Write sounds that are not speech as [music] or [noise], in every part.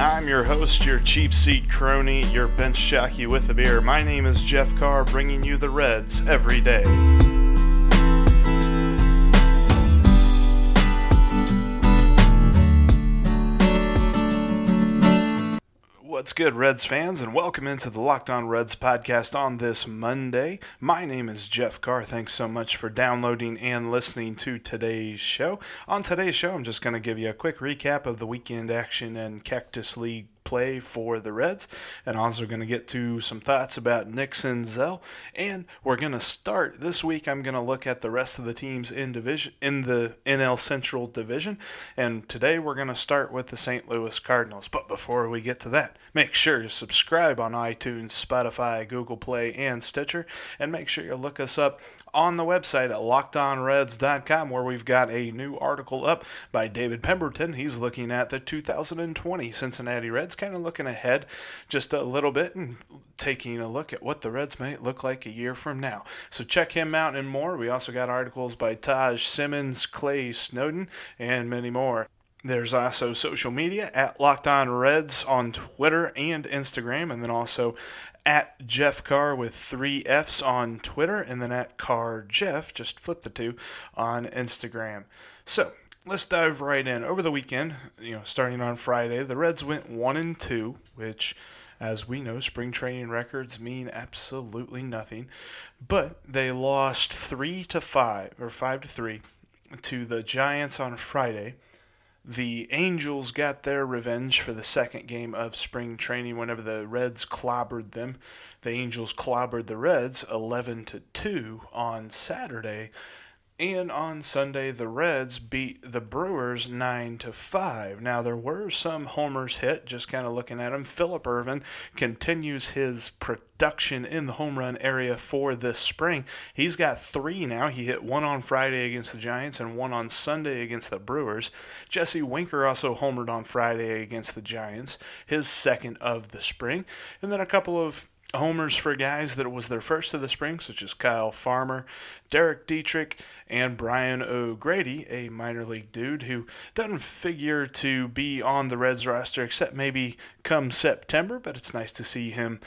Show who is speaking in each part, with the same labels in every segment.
Speaker 1: I'm your host, your cheap seat crony, your bench jockey with a beer. My name is Jeff Carr, bringing you the Reds every day. What's good, Reds fans, and welcome into the Locked On Reds podcast on this Monday. My name is Jeff Carr. Thanks so much for downloading and listening to today's show. On today's show, I'm just going to give you a quick recap of the weekend action and Cactus League play for the Reds, and also going to get to some thoughts about Nick Senzel. And we're going to start this week. I'm going to look at the rest of the teams in division in the NL Central Division, and today we're going to start with the St. Louis Cardinals. But before we get to that, make sure you subscribe on iTunes, Spotify, Google Play, and Stitcher, and make sure you look us up on the website at lockedonreds.com where we've got a new article up by David Pemberton. He's looking at the 2020 Cincinnati Reds, kind of looking ahead just a little bit and taking a look at what the Reds might look like a year from now. So check him out and more. We also got articles by Taj Simmons, Clay Snowden, and many more. There's also social media at Locked On Reds on Twitter and Instagram, and then also at Jeff Carr with three F's on Twitter, and then at Carr Jeff, just flip the two, on Instagram. So let's dive right in. Over the weekend, you know, starting on Friday, the Reds went one and two, which as we know, spring training records mean absolutely nothing. But they lost three to five or five to three to the Giants on Friday. The Angels got their revenge for the second game of spring training whenever the Reds clobbered them. The Angels clobbered the Reds 11 to 2 on Saturday. And on Sunday, the Reds beat the Brewers 9 to 5. Now, there were some homers hit, just kind of looking at them. Phillip Ervin continues his production in the home run area for this spring. He's got three now. He hit one on Friday against the Giants and one on Sunday against the Brewers. Jesse Winker also homered on Friday against the Giants, his second of the spring. And then a couple of homers for guys that was their first of the spring, such as Kyle Farmer, Derek Dietrich, and Brian O'Grady, a minor league dude who doesn't figure to be on the Reds roster except maybe come September, but it's nice to see him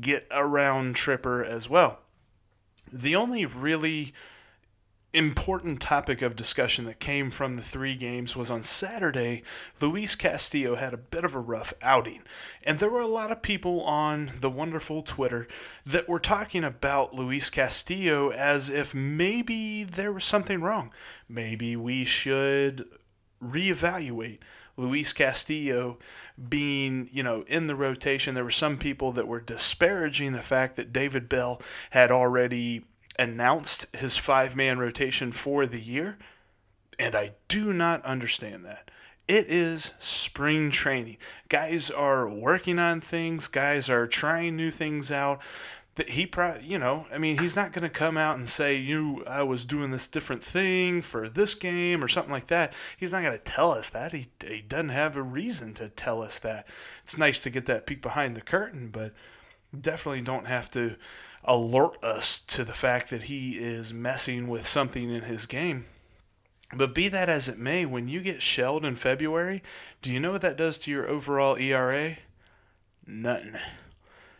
Speaker 1: get around Tripper as well. The only really important topic of discussion that came from the three games was on Saturday, Luis Castillo had a bit of a rough outing. And there were a lot of people on the wonderful Twitter that were talking about Luis Castillo as if maybe there was something wrong. Maybe we should reevaluate Luis Castillo being, you know, in the rotation. There were some people that were disparaging the fact that David Bell had already announced his five man rotation for the year, and I do not understand that. It is spring training. Guys are working on things, guys are trying new things out. That he probably, you know, I mean, he's not going to come out and say, "You, I was doing this different thing for this game" or something like that. He's not going to tell us that. He he doesn't have a reason to tell us that. It's nice to get that peek behind the curtain, but definitely don't have to alert us to the fact that he is messing with something in his game. But be that as it may, when you get shelled in February, do you know what that does to your overall ERA? Nothing.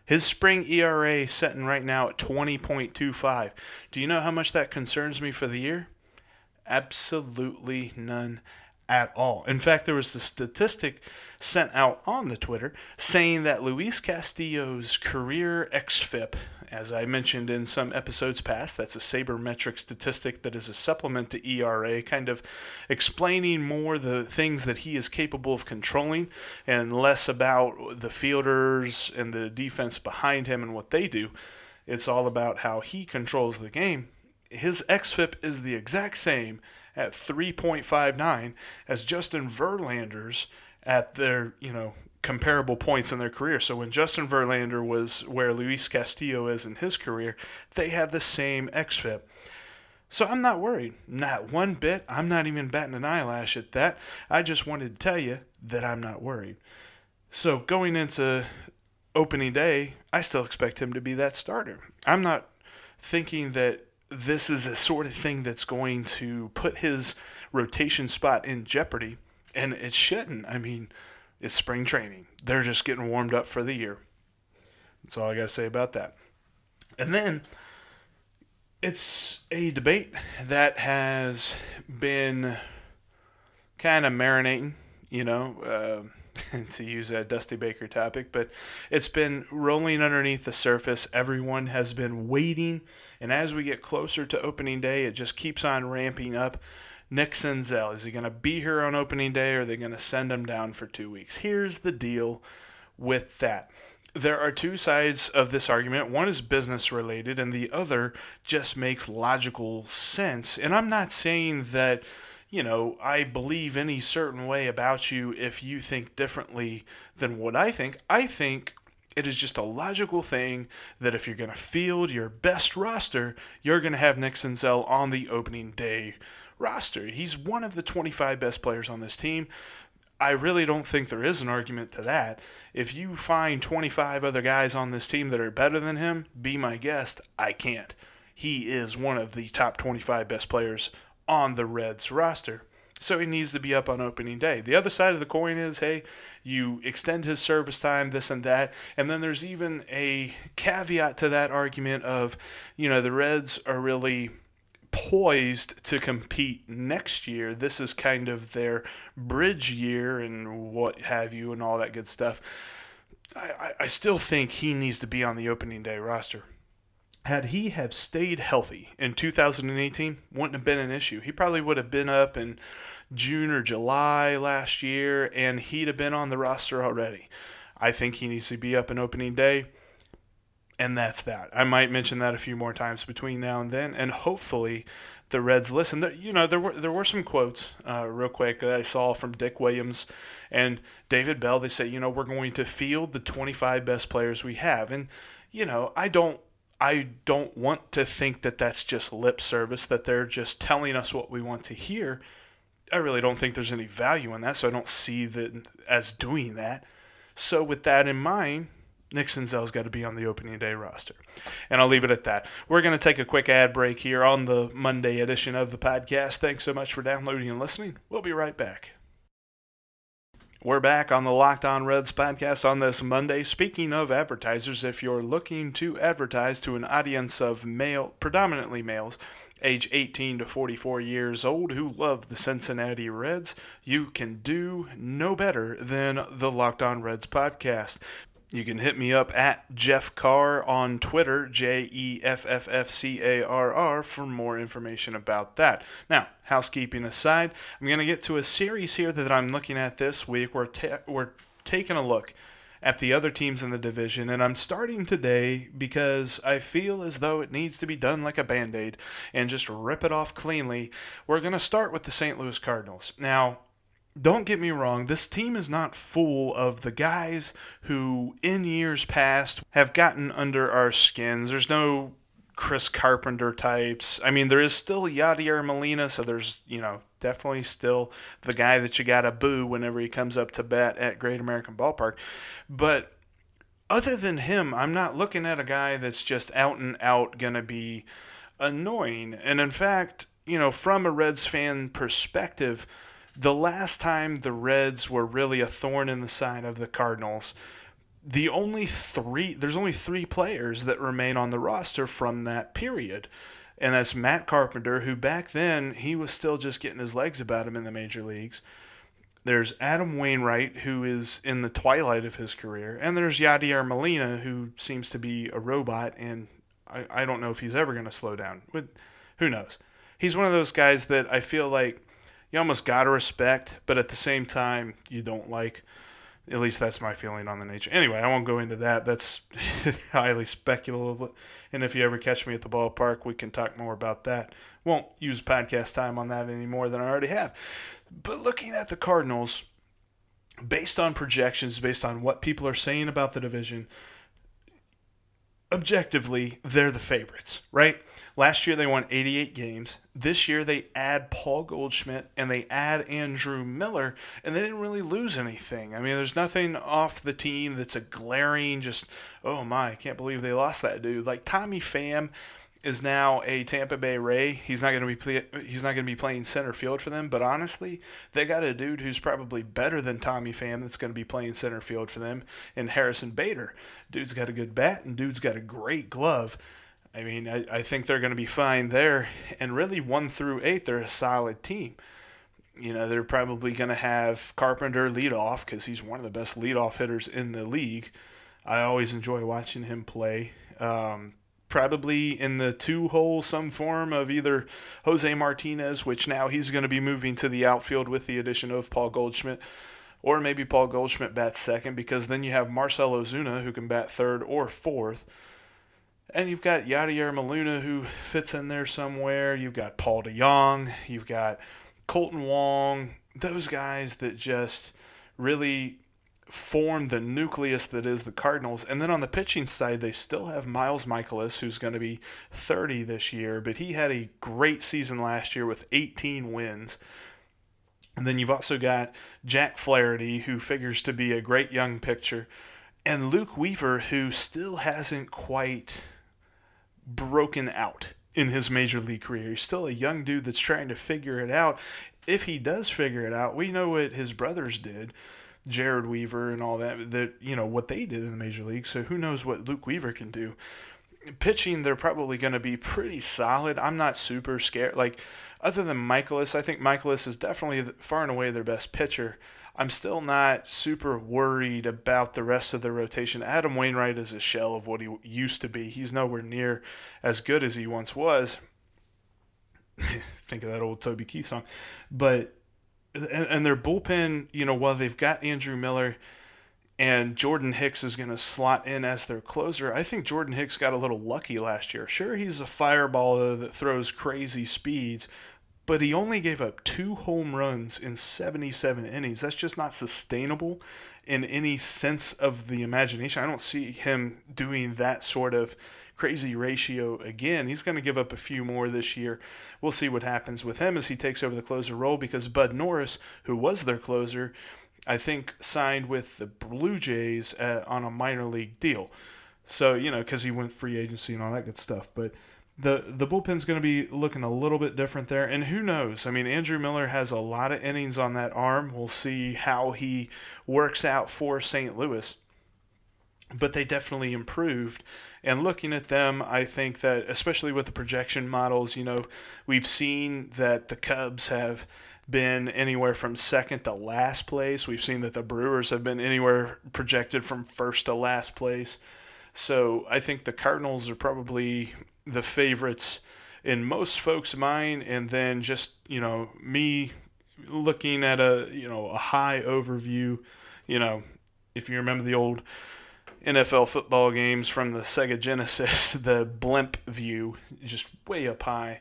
Speaker 1: His spring ERA setting right now at 20.25. Do you know how much that concerns me for the year? Absolutely none at all. In fact, there was a statistic sent out on the Twitter saying that Luis Castillo's career xFIP, as I mentioned in some episodes past, that's a sabermetric statistic that is a supplement to ERA, kind of explaining more the things that he is capable of controlling and less about the fielders and the defense behind him and what they do. It's all about how he controls the game. His xFIP is the exact same at 3.59 as Justin Verlander's at their, you know, comparable points in their career. So when Justin Verlander was where Luis Castillo is in his career, they have the same xFIP. So I'm not worried, not one bit. I'm not even batting an eyelash at that. I just wanted to tell you that I'm not worried. So going into opening day, I still expect him to be that starter. I'm not thinking that this is a sort of thing that's going to put his rotation spot in jeopardy, and it shouldn't. I mean, it's spring training. They're just getting warmed up for the year. That's all I got to say about that. And then it's a debate that has been kind of marinating, you know, uh, [laughs] to use that Dusty Baker topic, but it's been rolling underneath the surface. Everyone has been waiting and as we get closer to opening day, it just keeps on ramping up. Nick Senzel, is he going to be here on opening day or are they going to send him down for two weeks? Here's the deal with that. There are two sides of this argument. One is business related, and the other just makes logical sense. And I'm not saying that, you know, I believe any certain way about you if you think differently than what I think. I think it is just a logical thing that if you're going to field your best roster, you're going to have Nick Senzel on the opening day roster. He's one of the 25 best players on this team. I really don't think there is an argument to that. If you find 25 other guys on this team that are better than him, be my guest. I can't. He is one of the top 25 best players on the Reds roster. So he needs to be up on opening day. The other side of the coin is hey, you extend his service time, this and that. And then there's even a caveat to that argument of, you know, the Reds are really poised to compete next year. This is kind of their bridge year and what have you and all that good stuff. I, I still think he needs to be on the opening day roster had he have stayed healthy in 2018 wouldn't have been an issue he probably would have been up in June or July last year, and he'd have been on the roster already. I think he needs to be up in opening day, and that's that. I might mention that a few more times between now and then, and hopefully the Reds listen. You know, there were there were some quotes uh, real quick that I saw from Dick Williams and David Bell. They say, you know, we're going to field the 25 best players we have, and you know, I don't I don't want to think that that's just lip service, that they're just telling us what we want to hear. I really don't think there's any value in that, so I don't see that as doing that. So with that in mind, Nick Senzel's got to be on the opening day roster. And I'll leave it at that. We're going to take a quick ad break here on the Monday edition of the podcast. Thanks so much for downloading and listening. We'll be right back. We're back on the Locked On Reds podcast on this Monday. Speaking of advertisers, if you're looking to advertise to an audience of male, predominantly males, age 18 to 44 years old who love the Cincinnati Reds, you can do no better than the Locked On Reds podcast. You can hit me up at Jeff Carr on Twitter, J E F F F C A R R, for more information about that. Now, housekeeping aside, I'm going to get to a series here that I'm looking at this week. We're, ta- we're taking a look at the other teams in the division, and I'm starting today because I feel as though it needs to be done like a band aid and just rip it off cleanly. We're going to start with the St. Louis Cardinals. Now, don't get me wrong, this team is not full of the guys who, in years past, have gotten under our skins. There's no Chris Carpenter types. I mean, there is still Yadier Molina, so there's, you know, definitely still the guy that you got to boo whenever he comes up to bat at Great American Ballpark. But other than him, I'm not looking at a guy that's just out and out going to be annoying. And in fact, you know, from a Reds fan perspective, the last time the Reds were really a thorn in the side of the Cardinals, the only three there's only three players that remain on the roster from that period. And that's Matt Carpenter, who back then he was still just getting his legs about him in the major leagues. There's Adam Wainwright, who is in the twilight of his career, and there's Yadier Molina, who seems to be a robot, and I, I don't know if he's ever going to slow down. With who knows? He's one of those guys that I feel like you almost got to respect, but at the same time, you don't like. At least that's my feeling on the nature. Anyway, I won't go into that. That's [laughs] highly speculative. And if you ever catch me at the ballpark, we can talk more about that. Won't use podcast time on that any more than I already have. But looking at the Cardinals, based on projections, based on what people are saying about the division, objectively, they're the favorites, right? Last year they won 88 games. This year they add Paul Goldschmidt and they add Andrew Miller, and they didn't really lose anything. I mean, there's nothing off the team that's a glaring, just, oh my, I can't believe they lost that dude. Like Tommy Pham is now a Tampa Bay Ray. He's not going to be play, he's not going to be playing center field for them, but honestly, they got a dude who's probably better than Tommy Pham that's going to be playing center field for them in Harrison Bader. Dude's got a good bat and dude's got a great glove. I mean, I, I think they're going to be fine there. And really, one through eight, they're a solid team. You know, they're probably going to have Carpenter lead off because he's one of the best leadoff hitters in the league. I always enjoy watching him play. Um, probably in the two hole, some form of either Jose Martinez, which now he's going to be moving to the outfield with the addition of Paul Goldschmidt, or maybe Paul Goldschmidt bats second because then you have Marcell Ozuna who can bat third or fourth. And you've got Yadier Molina who fits in there somewhere. You've got Paul DeJong. You've got Kolten Wong. Those guys that just really form the nucleus that is the Cardinals. And then on the pitching side, they still have Miles Mikolas, who's going to be 30 this year, but he had a great season last year with 18 wins. And then you've also got Jack Flaherty, who figures to be a great young pitcher, and Luke Weaver, who still hasn't quite broken out in his major league career. He's still a young dude that's trying to figure it out. If he does figure it out, we know what his brothers did, Jered Weaver and all that, that you know what they did in the major league. So who knows what Luke Weaver can do. Pitching, they're probably going to be pretty solid. I'm not super scared. Like, other than Mikolas, I think Mikolas is definitely far and away their best pitcher. I'm still not super worried about the rest of the rotation. Adam Wainwright is a shell of what he used to be. He's nowhere near as good as he once was. [laughs] Think of that old Toby Keith song. But and, and their bullpen, you know, while they've got Andrew Miller and Jordan Hicks is going to slot in as their closer. I think Jordan Hicks got a little lucky last year. Sure, he's a fireballer that throws crazy speeds, but he only gave up two home runs in 77 innings. That's just not sustainable in any sense of the imagination. I don't see him doing that sort of crazy ratio again. He's going to give up a few more this year. We'll see what happens with him as he takes over the closer role because Bud Norris, who was their closer, I think signed with the Blue Jays uh, on a minor league deal. So, you know, because he went free agency and all that good stuff. But the the bullpen's going to be looking a little bit different there. And who knows? I mean, Andrew Miller has a lot of innings on that arm. We'll see how he works out for St. Louis. But they definitely improved. And looking at them, I think that, especially with the projection models, you know, we've seen that the Cubs have been anywhere from second to last place. We've seen that the Brewers have been anywhere projected from first to last place. So I think the Cardinals are probably the favorites in most folks' mind, and then just you know me looking at a you know a high overview. You know, if you remember the old NFL football games from the Sega Genesis, [laughs] the blimp view, just way up high.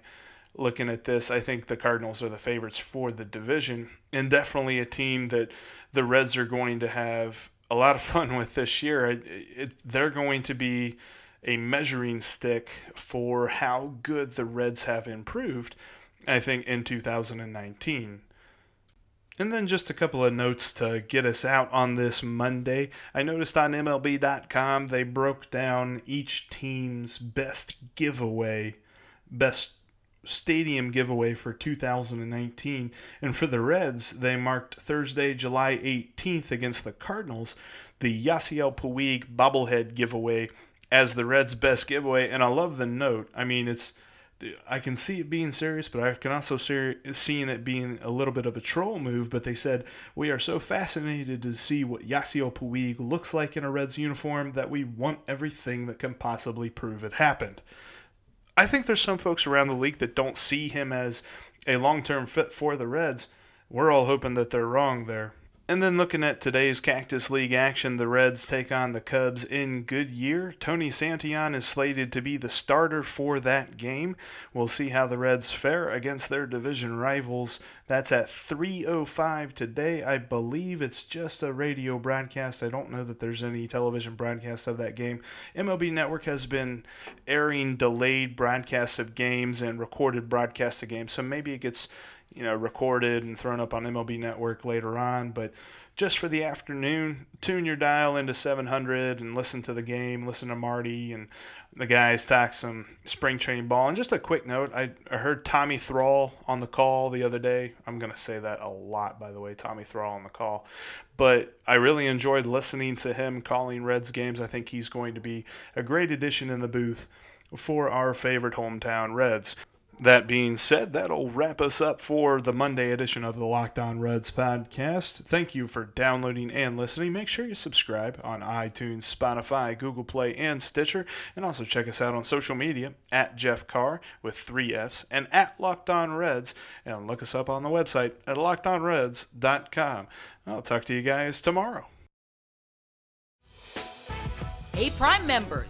Speaker 1: Looking at this, I think the Cardinals are the favorites for the division, and definitely a team that the Reds are going to have a lot of [laughs] fun with this year. It, it, they're going to be a measuring stick for how good the Reds have improved, I think, in 2019. And then just a couple of notes to get us out on this Monday. I noticed on MLB.com they broke down each team's best giveaway, best stadium giveaway for 2019. And for the Reds, they marked Thursday, July 18th against the Cardinals, the Yasiel Puig bobblehead giveaway as the Reds' best giveaway. And I love the note. I mean, it's I can see it being serious, but I can also see seeing it being a little bit of a troll move. But they said we are so fascinated to see what Yasiel Puig looks like in a Reds uniform that we want everything that can possibly prove it happened. I think there's some folks around the league that don't see him as a long-term fit for the Reds. We're all hoping that they're wrong there. And then looking at today's Cactus League action, the Reds take on the Cubs in Goodyear. Tony Santillan is slated to be the starter for that game. We'll see how the Reds fare against their division rivals. That's at 3:05 today. I believe it's just a radio broadcast. I don't know that there's any television broadcast of that game. MLB Network has been airing delayed broadcasts of games and recorded broadcasts of games, so maybe it gets you know, recorded and thrown up on MLB Network later on. But just for the afternoon, tune your dial into 700 and listen to the game, listen to Marty and the guys talk some spring training ball. And just a quick note, I, I heard Tommy Thrall on the call the other day. I'm going to say that a lot, by the way, Tommy Thrall on the call. But I really enjoyed listening to him calling Reds games. I think he's going to be a great addition in the booth for our favorite hometown Reds. That being said, that'll wrap us up for the Monday edition of the Locked On Reds podcast. Thank you for downloading and listening. Make sure you subscribe on iTunes, Spotify, Google Play, and Stitcher. And also check us out on social media at Jeff Carr with three F's and at Locked On Reds. And look us up on the website at lockedonreds.com. I'll talk to you guys tomorrow.
Speaker 2: Hey, Prime members